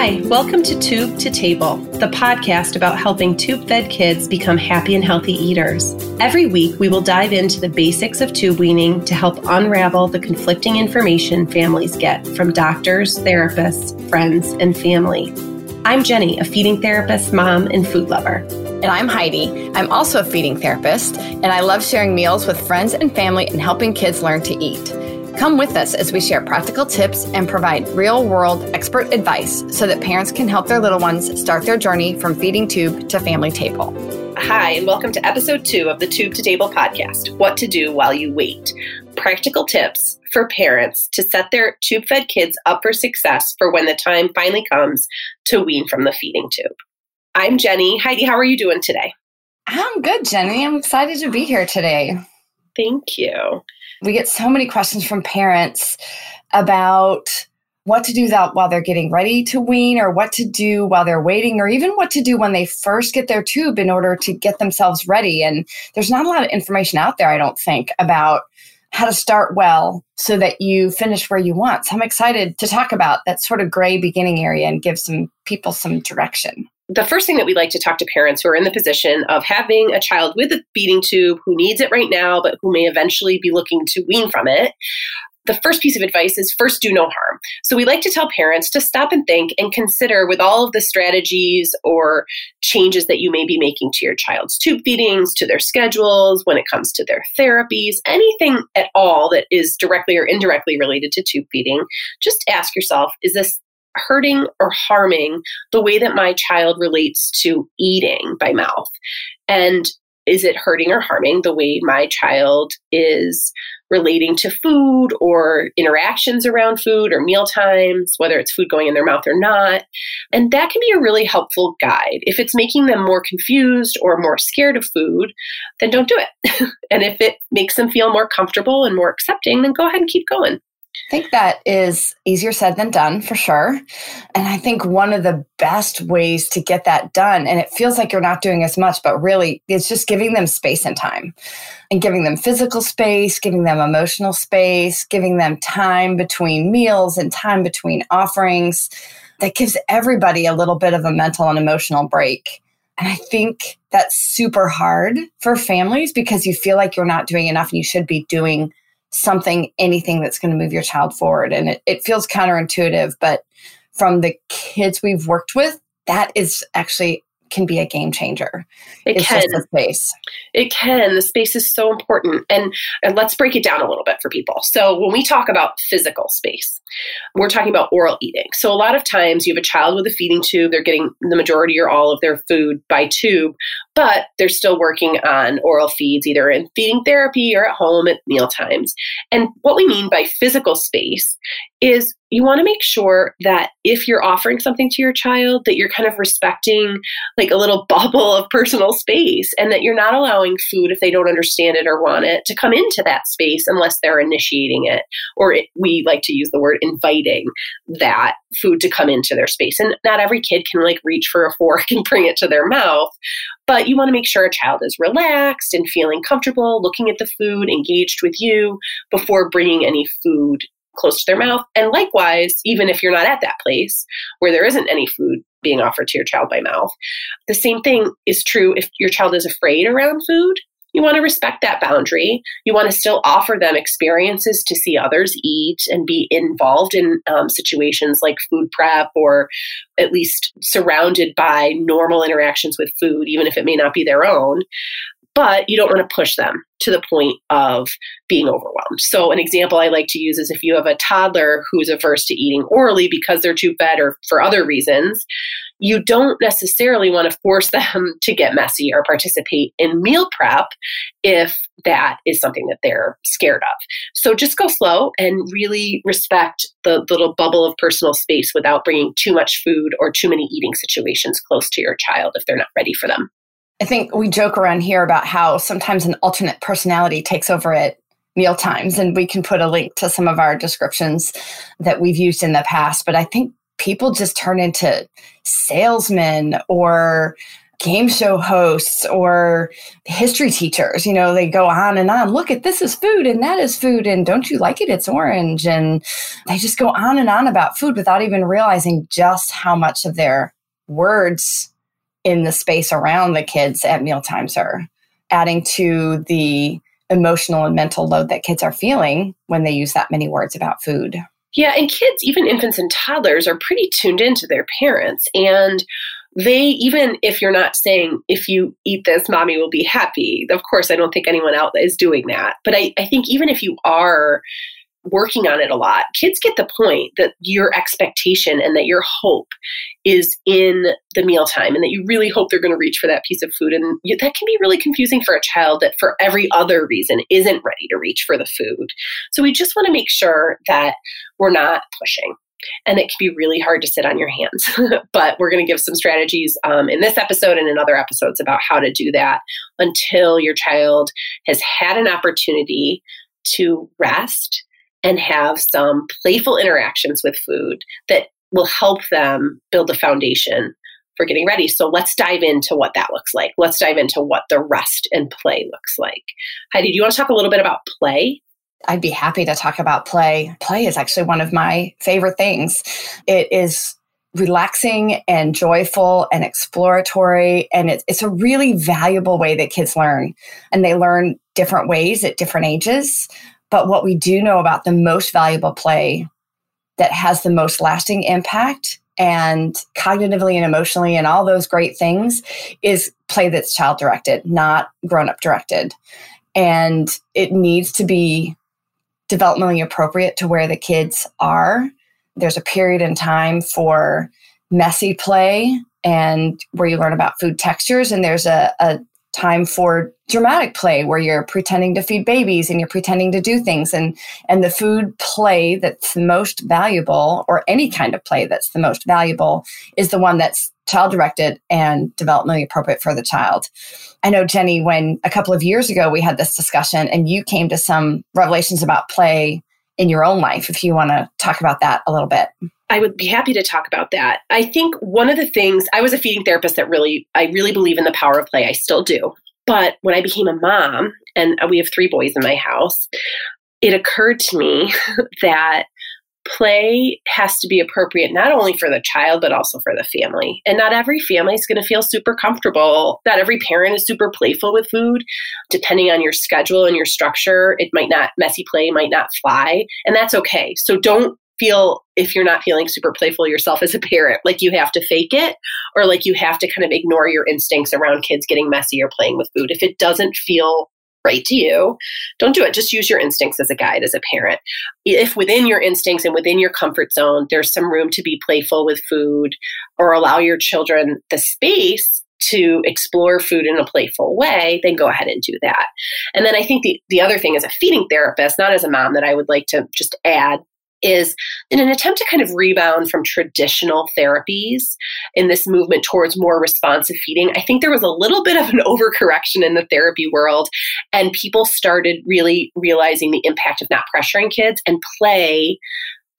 Hi, welcome to Tube to Table, the podcast about helping tube fed kids become happy and healthy eaters. Every week, we will dive into the basics of tube weaning to help unravel the conflicting information families get from doctors, therapists, friends, and family. I'm Jenny, a feeding therapist, mom, and food lover. And I'm Heidi. I'm also a feeding therapist, and I love sharing meals with friends and family and helping kids learn to eat. Come with us as we share practical tips and provide real world expert advice so that parents can help their little ones start their journey from feeding tube to family table. Hi, and welcome to episode two of the Tube to Table podcast What to Do While You Wait. Practical tips for parents to set their tube fed kids up for success for when the time finally comes to wean from the feeding tube. I'm Jenny. Heidi, how are you doing today? I'm good, Jenny. I'm excited to be here today. Thank you. We get so many questions from parents about what to do while they're getting ready to wean or what to do while they're waiting or even what to do when they first get their tube in order to get themselves ready. And there's not a lot of information out there i don't think about how to start well so that you finish where you want. So i'm excited to talk about that sort of gray beginning area and give some people some direction the first thing that we like to talk to parents who are in the position of having a child with a feeding tube who needs it right now, but who may eventually be looking to wean from it. The first piece of advice is first do no harm. So we like to tell parents to stop and think and consider with all of the strategies or changes that you may be making to your child's tube feedings, to their schedules, when it comes to their therapies, anything at all that is directly or indirectly related to tube feeding, just ask yourself, is this hurting or harming the way that my child relates to eating by mouth? And is it hurting or harming the way my child is relating to food or interactions around food or meal times, whether it's food going in their mouth or not? And that can be a really helpful guide. If it's making them more confused or more scared of food, then don't do it. and if it makes them feel more comfortable and more accepting, then go ahead and keep going. I think that is easier said than done for sure. And I think one of the best ways to get that done, and it feels like you're not doing as much, but really it's just giving them space and time and giving them physical space, giving them emotional space, giving them time between meals and time between offerings. That gives everybody a little bit of a mental and emotional break. And I think that's super hard for families because you feel like you're not doing enough and you should be doing something, anything that's going to move your child forward. And it, it feels counterintuitive, but from the kids we've worked with, that is actually can be a game changer. It it's can. the space. It can. The space is so important. And, and let's break it down a little bit for people. So when we talk about physical space, we're talking about oral eating. So a lot of times you have a child with a feeding tube, they're getting the majority or all of their food by tube, but they're still working on oral feeds either in feeding therapy or at home at meal times. And what we mean by physical space is you want to make sure that if you're offering something to your child that you're kind of respecting like a little bubble of personal space and that you're not allowing food if they don't understand it or want it to come into that space unless they're initiating it. Or it, we like to use the word inviting that food to come into their space. And not every kid can like reach for a fork and bring it to their mouth but you want to make sure a child is relaxed and feeling comfortable looking at the food engaged with you before bringing any food close to their mouth. And likewise, even if you're not at that place where there isn't any food being offered to your child by mouth, the same thing is true if your child is afraid around food. You want to respect that boundary. You want to still offer them experiences to see others eat and be involved in um, situations like food prep or at least surrounded by normal interactions with food, even if it may not be their own but you don't want to push them to the point of being overwhelmed. So, an example I like to use is if you have a toddler who's averse to eating orally because they're tube fed or for other reasons, you don't necessarily want to force them to get messy or participate in meal prep if that is something that they're scared of. So, just go slow and really respect the little bubble of personal space without bringing too much food or too many eating situations close to your child if they're not ready for them. I think we joke around here about how sometimes an alternate personality takes over at meal times, and we can put a link to some of our descriptions that we've used in the past. But I think people just turn into salesmen or game show hosts or history teachers. You know, they go on and on. Look at this is food and that is food. And don't you like it? It's orange. And they just go on and on about food without even realizing just how much of their words in the space around the kids at meal times are adding to the emotional and mental load that kids are feeling when they use that many words about food. Yeah, and kids, even infants and toddlers, are pretty tuned into their parents. And they, even if you're not saying, if you eat this, mommy will be happy, of course, I don't think anyone out is doing that. But I, I think even if you are working on it a lot, kids get the point that your expectation and that your hope is in the mealtime and that you really hope they're going to reach for that piece of food. And that can be really confusing for a child that, for every other reason, isn't ready to reach for the food. So we just want to make sure that we're not pushing. And it can be really hard to sit on your hands. but we're going to give some strategies um, in this episode and in other episodes about how to do that until your child has had an opportunity to rest and have some playful interactions with food that will help them build a foundation for getting ready. So let's dive into what that looks like. Let's dive into what the rest and play looks like. Heidi, do you want to talk a little bit about play? I'd be happy to talk about play. Play is actually one of my favorite things. It is relaxing and joyful and exploratory. And it's, it's a really valuable way that kids learn. And they learn different ways at different ages. But what we do know about the most valuable play that has the most lasting impact and cognitively and emotionally and all those great things is play that's child directed, not grown up directed. And it needs to be developmentally appropriate to where the kids are. There's a period in time for messy play and where you learn about food textures, and there's a, a time for dramatic play where you're pretending to feed babies and you're pretending to do things and and the food play that's the most valuable or any kind of play that's the most valuable is the one that's child directed and developmentally appropriate for the child. I know Jenny when a couple of years ago we had this discussion and you came to some revelations about play in your own life if you want to talk about that a little bit. I would be happy to talk about that. I think one of the things I was a feeding therapist that really I really believe in the power of play. I still do. But when I became a mom and we have three boys in my house, it occurred to me that play has to be appropriate not only for the child but also for the family. And not every family is going to feel super comfortable. Not every parent is super playful with food. Depending on your schedule and your structure it might not messy play might not fly and that's okay. So don't feel if you're not feeling super playful yourself as a parent like you have to fake it or like you have to kind of ignore your instincts around kids getting messy or playing with food. If it doesn't feel right to you. Don't do it. Just use your instincts as a guide as a parent. If within your instincts and within your comfort zone there's some room to be playful with food or allow your children the space to explore food in a playful way, then go ahead and do that. And then I think the, the other thing as a feeding therapist, not as a mom, that I would like to just add is in an attempt to kind of rebound from traditional therapies in this movement towards more responsive feeding. I think there was a little bit of an overcorrection in the therapy world, and people started really realizing the impact of not pressuring kids and play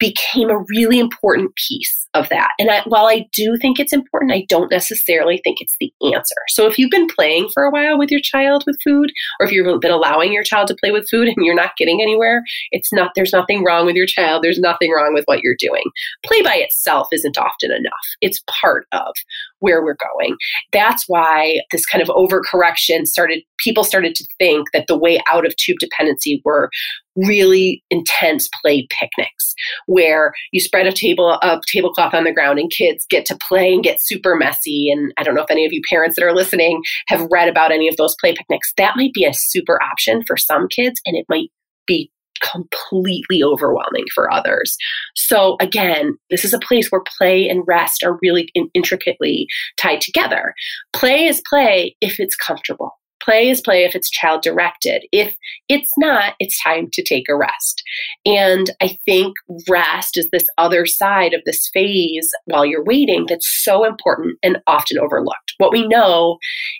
became a really important piece of that. And I, while I do think it's important, I don't necessarily think it's the answer. So if you've been playing for a while with your child with food, or if you've been allowing your child to play with food and you're not getting anywhere, it's not, there's nothing wrong with your child. There's nothing wrong with what you're doing. Play by itself isn't often enough. It's part of where we're going. That's why this kind of overcorrection started, people started to think that the way out of tube dependency were really intense play picnics where you spread a table a tablecloth on the ground and kids get to play and get super messy and i don't know if any of you parents that are listening have read about any of those play picnics that might be a super option for some kids and it might be completely overwhelming for others. So, again, this is a place where play and rest are really in- intricately tied together. Play is play if it's comfortable. Play is play if it's child directed. If it's not, it's time to take a rest. And I think rest is this other side of this phase while you're waiting that's so important and often overlooked. What we know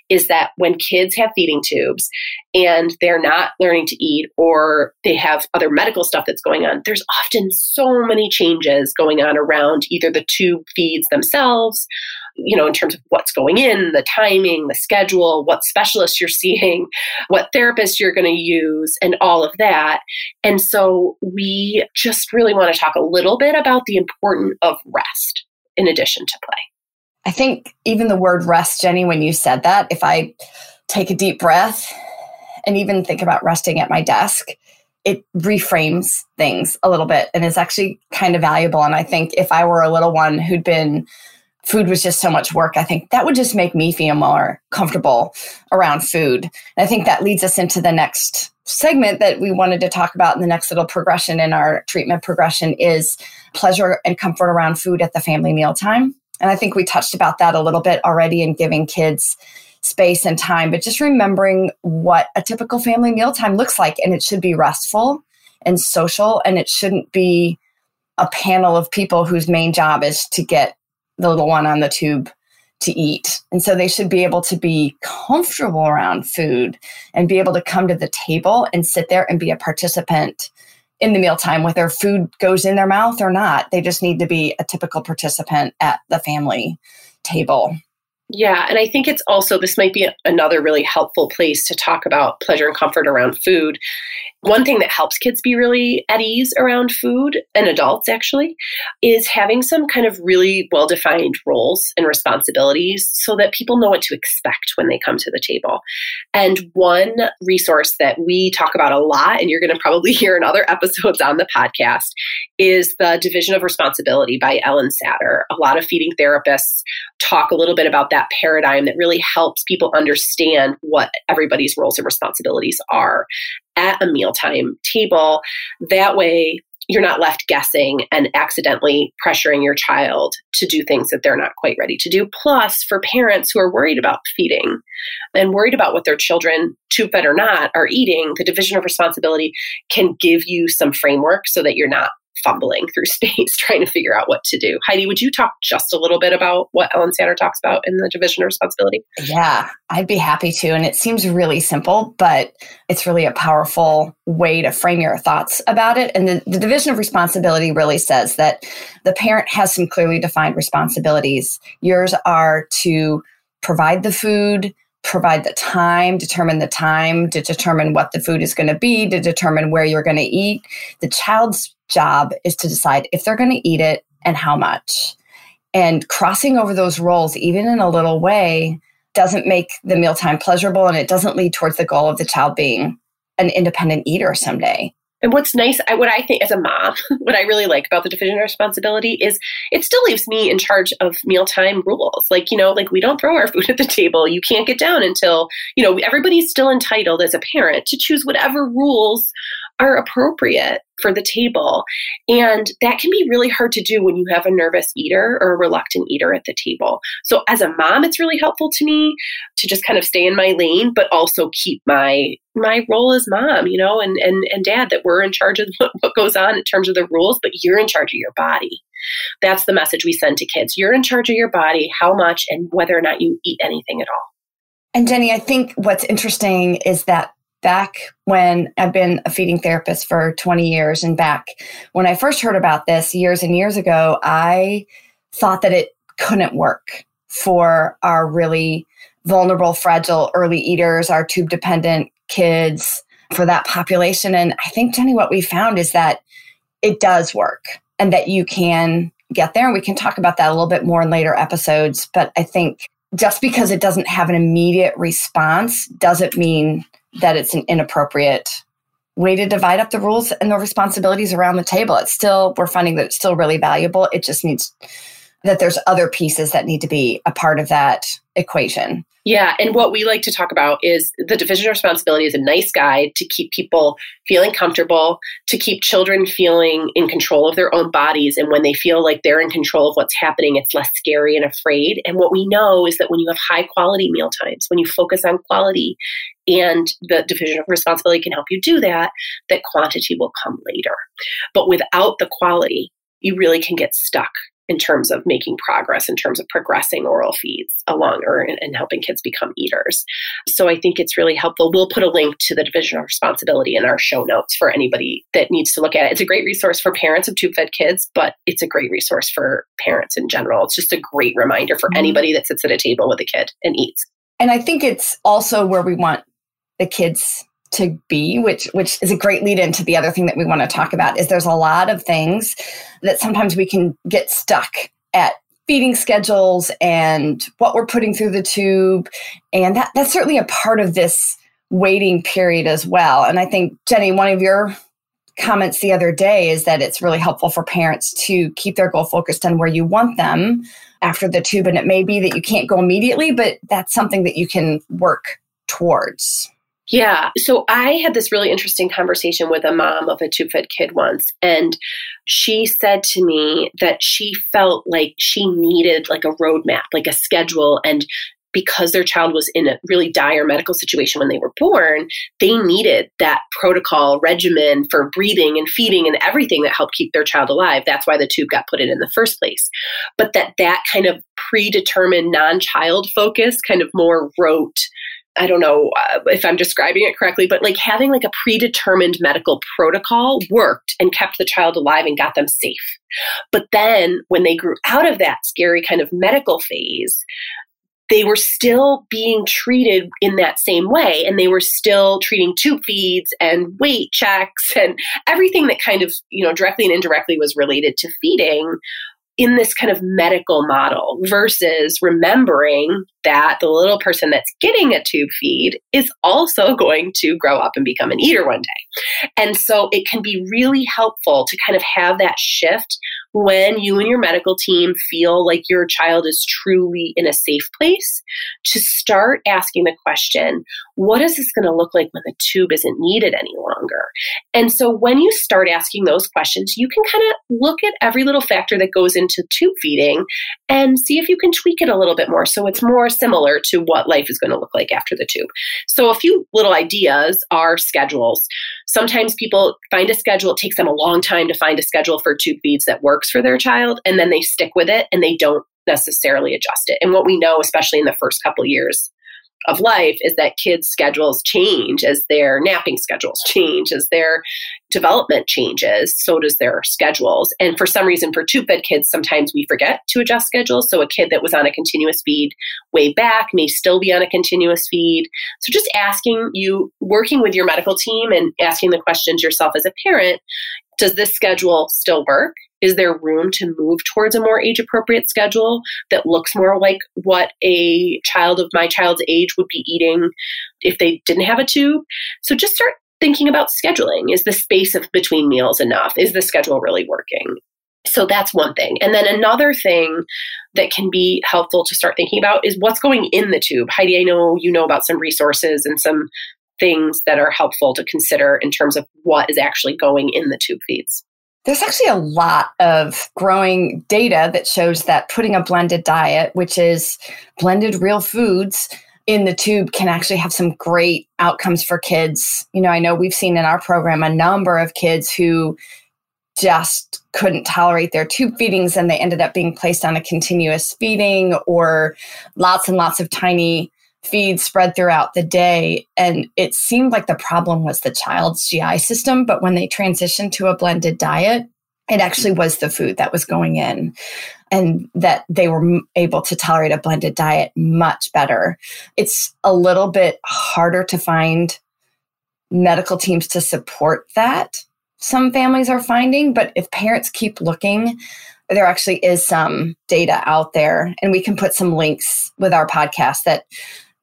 is that when kids have feeding tubes and they're not learning to eat or they have other medical stuff that's going on, there's often so many changes going on around either the tube feeds themselves you know, in terms of what's going in, the timing, the schedule, what specialists you're seeing, what therapist you're going to use, and all of that. And so we just really want to talk a little bit about the importance of rest in addition to play. I think even the word rest, Jenny, when you said that, if I take a deep breath and even think about resting at my desk, it reframes things a little bit and is actually kind of valuable. And I think if I were a little one who'd been food was just so much work, I think that would just make me feel more comfortable around food. And I think that leads us into the next segment that we wanted to talk about in the next little progression in our treatment progression is pleasure and comfort around food at the family mealtime. And I think we touched about that a little bit already in giving kids space and time, but just remembering what a typical family mealtime looks like. And it should be restful and social, and it shouldn't be a panel of people whose main job is to get the little one on the tube to eat. And so they should be able to be comfortable around food and be able to come to the table and sit there and be a participant in the mealtime, whether food goes in their mouth or not. They just need to be a typical participant at the family table. Yeah, and I think it's also this might be another really helpful place to talk about pleasure and comfort around food one thing that helps kids be really at ease around food and adults actually is having some kind of really well defined roles and responsibilities so that people know what to expect when they come to the table. And one resource that we talk about a lot, and you're going to probably hear in other episodes on the podcast, is the Division of Responsibility by Ellen Satter. A lot of feeding therapists talk a little bit about that paradigm that really helps people understand what everybody's roles and responsibilities are at a mealtime table. That way, you're not left guessing and accidentally pressuring your child to do things that they're not quite ready to do. Plus, for parents who are worried about feeding and worried about what their children, tube fed or not, are eating, the division of responsibility can give you some framework so that you're not fumbling through space trying to figure out what to do. Heidi, would you talk just a little bit about what Ellen Satter talks about in the division of responsibility? Yeah, I'd be happy to. And it seems really simple, but it's really a powerful way to frame your thoughts about it. And the, the division of responsibility really says that the parent has some clearly defined responsibilities. Yours are to provide the food, provide the time, determine the time, to determine what the food is going to be, to determine where you're going to eat. The child's job is to decide if they're going to eat it and how much. And crossing over those roles, even in a little way, doesn't make the mealtime pleasurable and it doesn't lead towards the goal of the child being an independent eater someday. And what's nice, what I think as a mom, what I really like about the division of responsibility is it still leaves me in charge of mealtime rules. Like, you know, like we don't throw our food at the table. You can't get down until, you know, everybody's still entitled as a parent to choose whatever rules are appropriate for the table. And that can be really hard to do when you have a nervous eater or a reluctant eater at the table. So as a mom, it's really helpful to me to just kind of stay in my lane, but also keep my my role as mom, you know, and and and dad that we're in charge of what, goes on in terms of the rules, but you're in charge of your body. That's the message we send to kids. You're in charge of your body, how much and whether or not you eat anything at all. And Jenny, I think what's interesting is that back when I've been a feeding therapist for 20 years and back when I first heard about this years and years ago, I thought that it couldn't work for our really vulnerable, fragile early eaters, our tube dependent kids, for that population. And I think, Jenny, what we found is that it does work and that you can get there. And we can talk about that a little bit more in later episodes. But I think just because it doesn't have an immediate response doesn't mean that it's an inappropriate way to divide up the rules and the responsibilities around the table. It's still, we're finding that it's still really valuable. It just needs that there's other pieces that need to be a part of that equation. Yeah, and what we like to talk about is the division of responsibility is a nice guide to keep people feeling comfortable, to keep children feeling in control of their own bodies. And when they feel like they're in control of what's happening, it's less scary and afraid. And what we know is that when you have high quality meal times, when you focus on quality, and the division of responsibility can help you do that, that quantity will come later. But without the quality, you really can get stuck in terms of making progress, in terms of progressing oral feeds along or and helping kids become eaters. So I think it's really helpful. We'll put a link to the division of responsibility in our show notes for anybody that needs to look at it. It's a great resource for parents of tube fed kids, but it's a great resource for parents in general. It's just a great reminder for mm-hmm. anybody that sits at a table with a kid and eats. And I think it's also where we want the kids to be which which is a great lead into the other thing that we want to talk about is there's a lot of things that sometimes we can get stuck at feeding schedules and what we're putting through the tube. And that that's certainly a part of this waiting period as well. And i think jenny one of your comments the other day is that it's really helpful for parents to keep their goal focused on where you want them after the tube. And it may be that you can't go immediately but that's something that you can work towards yeah. So I had this really interesting conversation with a mom of a two foot kid once. And she said to me that she felt like she needed like a roadmap, like a schedule. And because their child was in a really dire medical situation when they were born, they needed that protocol regimen for breathing and feeding and everything that helped keep their child alive. That's why the tube got put in in the first place. But that that kind of predetermined non-child focus kind of more rote I don't know uh, if I'm describing it correctly, but like having like a predetermined medical protocol worked and kept the child alive and got them safe. But then when they grew out of that scary kind of medical phase, they were still being treated in that same way and they were still treating tube feeds and weight checks and everything that kind of you know directly and indirectly was related to feeding in this kind of medical model versus remembering that the little person that's getting a tube feed is also going to grow up and become an eater one day. And so it can be really helpful to kind of have that shift when you and your medical team feel like your child is truly in a safe place to start asking the question what is this going to look like when the tube isn't needed any longer? And so when you start asking those questions, you can kind of look at every little factor that goes into tube feeding and see if you can tweak it a little bit more so it's more similar to what life is going to look like after the tube. So a few little ideas are schedules. Sometimes people find a schedule, it takes them a long time to find a schedule for tube feeds that works for their child, and then they stick with it and they don't necessarily adjust it. And what we know, especially in the first couple years of life is that kids' schedules change as their napping schedules change, as their development changes, so does their schedules. And for some reason, for tube fed kids, sometimes we forget to adjust schedules. So a kid that was on a continuous feed way back may still be on a continuous feed. So just asking you, working with your medical team and asking the questions yourself as a parent, does this schedule still work? Is there room to move towards a more age appropriate schedule that looks more like what a child of my child's age would be eating if they didn't have a tube? So just start thinking about scheduling. Is the space of between meals enough? Is the schedule really working? So that's one thing. And then another thing that can be helpful to start thinking about is what's going in the tube. Heidi, I know you know about some resources and some things that are helpful to consider in terms of what is actually going in the tube feeds. There's actually a lot of growing data that shows that putting a blended diet, which is blended real foods, in the tube can actually have some great outcomes for kids. You know, I know we've seen in our program a number of kids who just couldn't tolerate their tube feedings and they ended up being placed on a continuous feeding or lots and lots of tiny feeds spread throughout the day. And it seemed like the problem was the child's GI system. But when they transitioned to a blended diet, it actually was the food that was going in and that they were able to tolerate a blended diet much better. It's a little bit harder to find medical teams to support that. Some families are finding, but if parents keep looking, there actually is some data out there, and we can put some links with our podcast that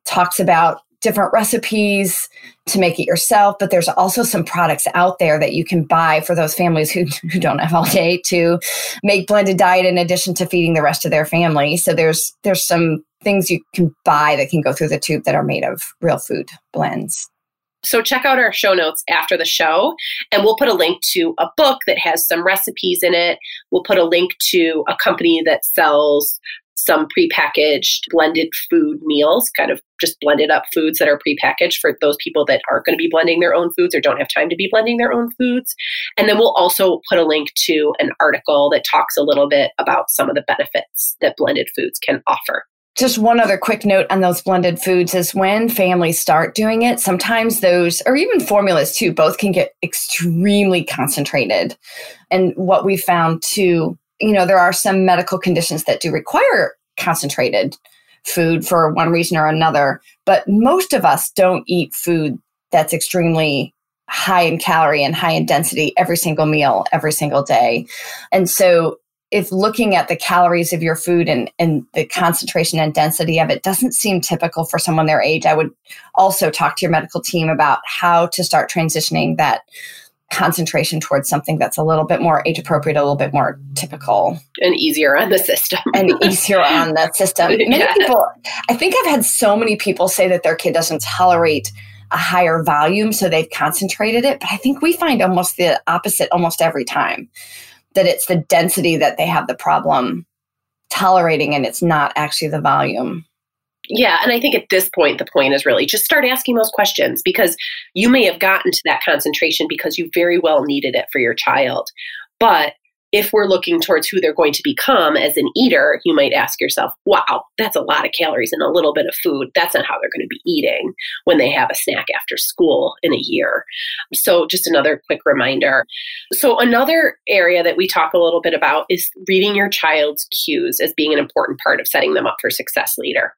talks about different recipes to make it yourself, but there's also some products out there that you can buy for those families who, who don't have all day to make blended diet in addition to feeding the rest of their family. So there's there's some things you can buy that can go through the tube that are made of real food blends. So check out our show notes after the show, and we'll put a link to a book that has some recipes in it. We'll put a link to a company that sells some prepackaged blended food meals, kind of just blended up foods that are prepackaged for those people that aren't going to be blending their own foods or don't have time to be blending their own foods. And then we'll also put a link to an article that talks a little bit about some of the benefits that blended foods can offer. Just one other quick note on those blended foods is when families start doing it, sometimes those, or even formulas too, both can get extremely concentrated. And what we found too, you know, there are some medical conditions that do require concentrated food for one reason or another, but most of us don't eat food that's extremely high in calorie and high in density every single meal, every single day. And so if looking at the calories of your food and, and the concentration and density of it doesn't seem typical for someone their age, I would also talk to your medical team about how to start transitioning that concentration towards something that's a little bit more age appropriate, a little bit more typical. And easier on the system. and easier on the system. Many people, I think I've had so many people say that their kid doesn't tolerate a higher volume, so they've concentrated it. But I think we find almost the opposite almost every time that it's the density that they have the problem tolerating and it's not actually the volume. Yeah, and I think at this point, the point is really just start asking those questions because you may have gotten to that concentration because you very well needed it for your child. But if we're looking towards who they're going to become as an eater, you might ask yourself, wow, that's a lot of calories and a little bit of food. That's not how they're going to be eating when they have a snack after school in a year. So, just another quick reminder. So, another area that we talk a little bit about is reading your child's cues as being an important part of setting them up for success later.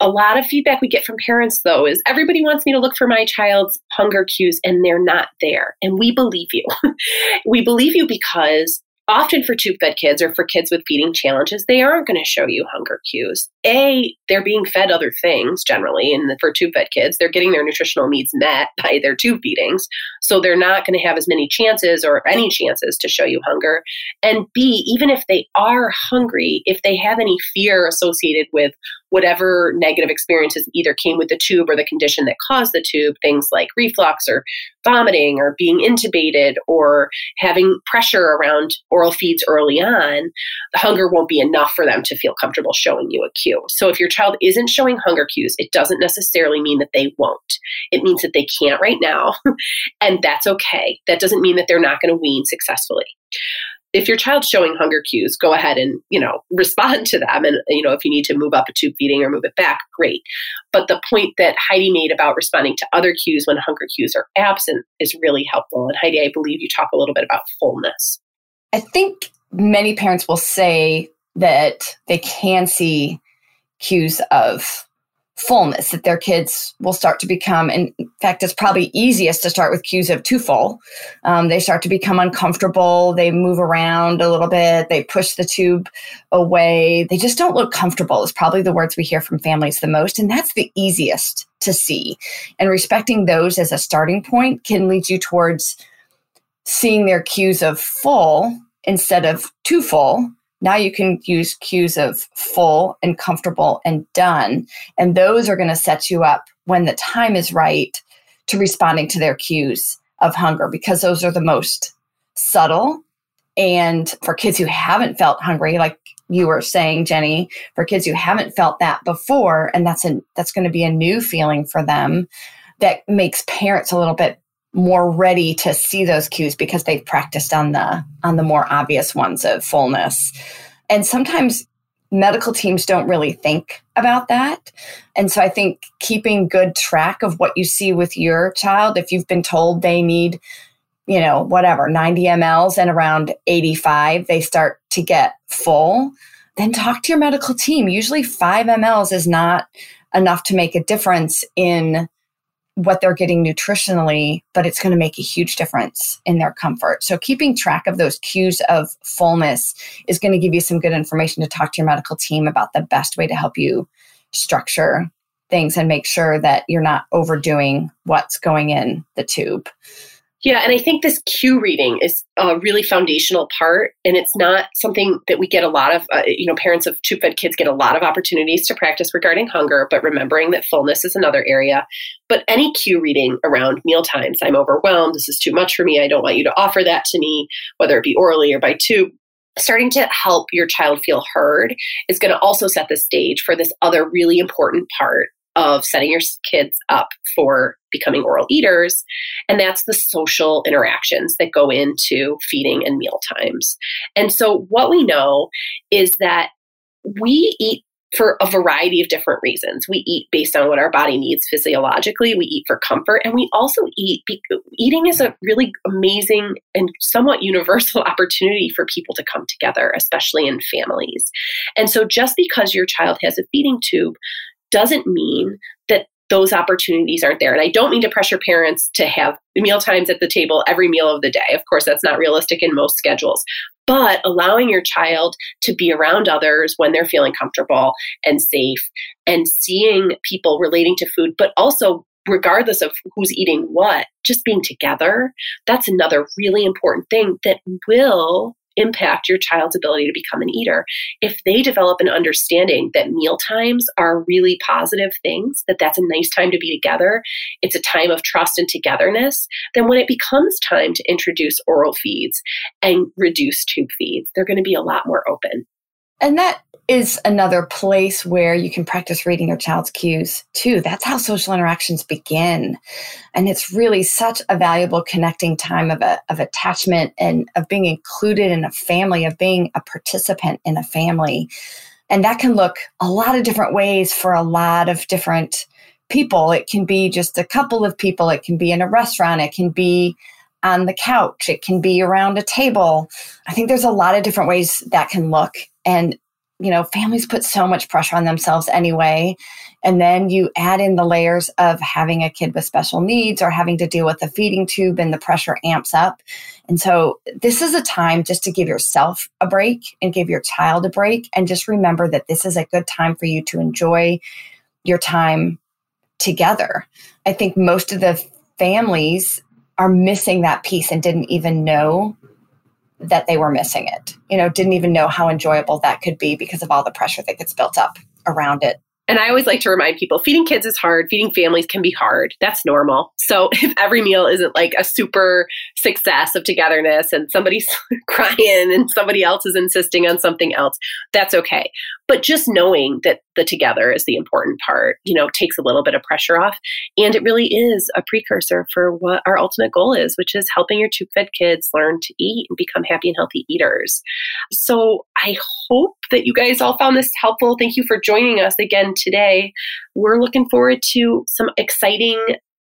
A lot of feedback we get from parents, though, is everybody wants me to look for my child's hunger cues and they're not there. And we believe you. we believe you because often for tube fed kids or for kids with feeding challenges, they aren't going to show you hunger cues. A, they're being fed other things generally, and for tube fed kids, they're getting their nutritional needs met by their tube feedings. So they're not going to have as many chances or any chances to show you hunger. And B, even if they are hungry, if they have any fear associated with whatever negative experiences either came with the tube or the condition that caused the tube, things like reflux or vomiting or being intubated or having pressure around oral feeds early on, the hunger won't be enough for them to feel comfortable showing you a cue. So if your child isn't showing hunger cues, it doesn't necessarily mean that they won't. It means that they can't right now, and that's okay. That doesn't mean that they're not going to wean successfully if your child's showing hunger cues, go ahead and, you know, respond to them. And, you know, if you need to move up a tube feeding or move it back, great. But the point that Heidi made about responding to other cues when hunger cues are absent is really helpful. And Heidi, I believe you talk a little bit about fullness. I think many parents will say that they can see cues of fullness that their kids will start to become. In fact it's probably easiest to start with cues of too full. Um, they start to become uncomfortable. They move around a little bit. They push the tube away. They just don't look comfortable is probably the words we hear from families the most and that's the easiest to see. And respecting those as a starting point can lead you towards seeing their cues of full instead of too full now you can use cues of full and comfortable and done. And those are going to set you up when the time is right to responding to their cues of hunger because those are the most subtle. And for kids who haven't felt hungry, like you were saying, Jenny, for kids who haven't felt that before, and that's a that's going to be a new feeling for them, that makes parents a little bit more ready to see those cues because they've practiced on the on the more obvious ones of fullness. And sometimes medical teams don't really think about that. And so i think keeping good track of what you see with your child if you've been told they need you know whatever 90 mls and around 85 they start to get full then talk to your medical team. Usually 5 mls is not enough to make a difference in what they're getting nutritionally, but it's going to make a huge difference in their comfort. So, keeping track of those cues of fullness is going to give you some good information to talk to your medical team about the best way to help you structure things and make sure that you're not overdoing what's going in the tube. Yeah, and I think this cue reading is a really foundational part, and it's not something that we get a lot of. Uh, you know, parents of tube-fed kids get a lot of opportunities to practice regarding hunger, but remembering that fullness is another area. But any cue reading around meal times, I'm overwhelmed. This is too much for me. I don't want you to offer that to me, whether it be orally or by tube. starting to help your child feel heard is going to also set the stage for this other really important part of setting your kids up for becoming oral eaters. And that's the social interactions that go into feeding and meal times. And so, what we know is that we eat for a variety of different reasons. We eat based on what our body needs physiologically. We eat for comfort, and we also eat. Eating is a really amazing and somewhat universal opportunity for people to come together, especially in families. And so, just because your child has a feeding tube doesn't mean that those opportunities aren't there. And I don't mean to pressure parents to have meal times at the table every meal of the day. Of course, that's not realistic in most schedules but allowing your child to be around others when they're feeling comfortable and safe and seeing people relating to food, but also regardless of who's eating what, just being together, that's another really important thing that will impact your child's ability to become an eater. If they develop an understanding that meal times are really positive things, that that's a nice time to be together, it's a time of trust and togetherness, then when it becomes time to introduce oral feeds and reduce tube feeds, they're going to be a lot more open. And that is another place where you can practice reading your child's cues too. That's how social interactions begin. And it's really such a valuable connecting time of, a, of attachment and of being included in a family, of being a participant in a family. And that can look a lot of different ways for a lot of different people. It can be just a couple of people, it can be in a restaurant, it can be on the couch, it can be around a table. I think there's a lot of different ways that can look. And you know, families put so much pressure on themselves anyway. And then you add in the layers of having a kid with special needs or having to deal with the feeding tube, and the pressure amps up. And so, this is a time just to give yourself a break and give your child a break. And just remember that this is a good time for you to enjoy your time together. I think most of the families are missing that piece and didn't even know that they were missing it. You know, didn't even know how enjoyable that could be because of all the pressure that gets built up around it. And I always like to remind people feeding kids is hard, feeding families can be hard. That's normal. So if every meal isn't like a super success of togetherness and somebody's crying and somebody else is insisting on something else, that's okay. But just knowing that the together is the important part, you know, takes a little bit of pressure off. And it really is a precursor for what our ultimate goal is, which is helping your tube fed kids learn to eat and become happy and healthy eaters. So I hope that you guys all found this helpful. Thank you for joining us again today. We're looking forward to some exciting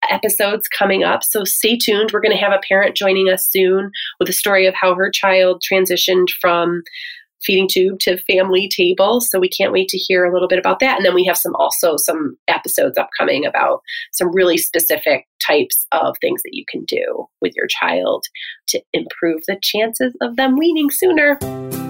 episodes coming up. So stay tuned. We're going to have a parent joining us soon with a story of how her child transitioned from feeding tube to family table. So we can't wait to hear a little bit about that. And then we have some also some episodes upcoming about some really specific types of things that you can do with your child to improve the chances of them weaning sooner.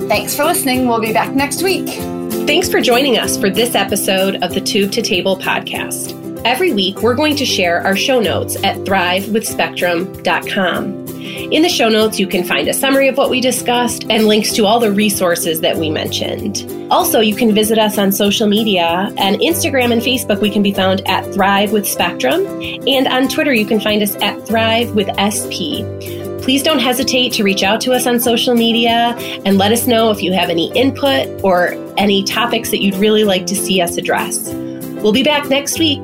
Thanks for listening. We'll be back next week. Thanks for joining us for this episode of the Tube to Table podcast. Every week, we're going to share our show notes at thrivewithspectrum.com. In the show notes, you can find a summary of what we discussed and links to all the resources that we mentioned. Also, you can visit us on social media. and Instagram and Facebook, we can be found at Thrive with Spectrum. And on Twitter, you can find us at Thrive with SP. Please don't hesitate to reach out to us on social media and let us know if you have any input or any topics that you'd really like to see us address. We'll be back next week.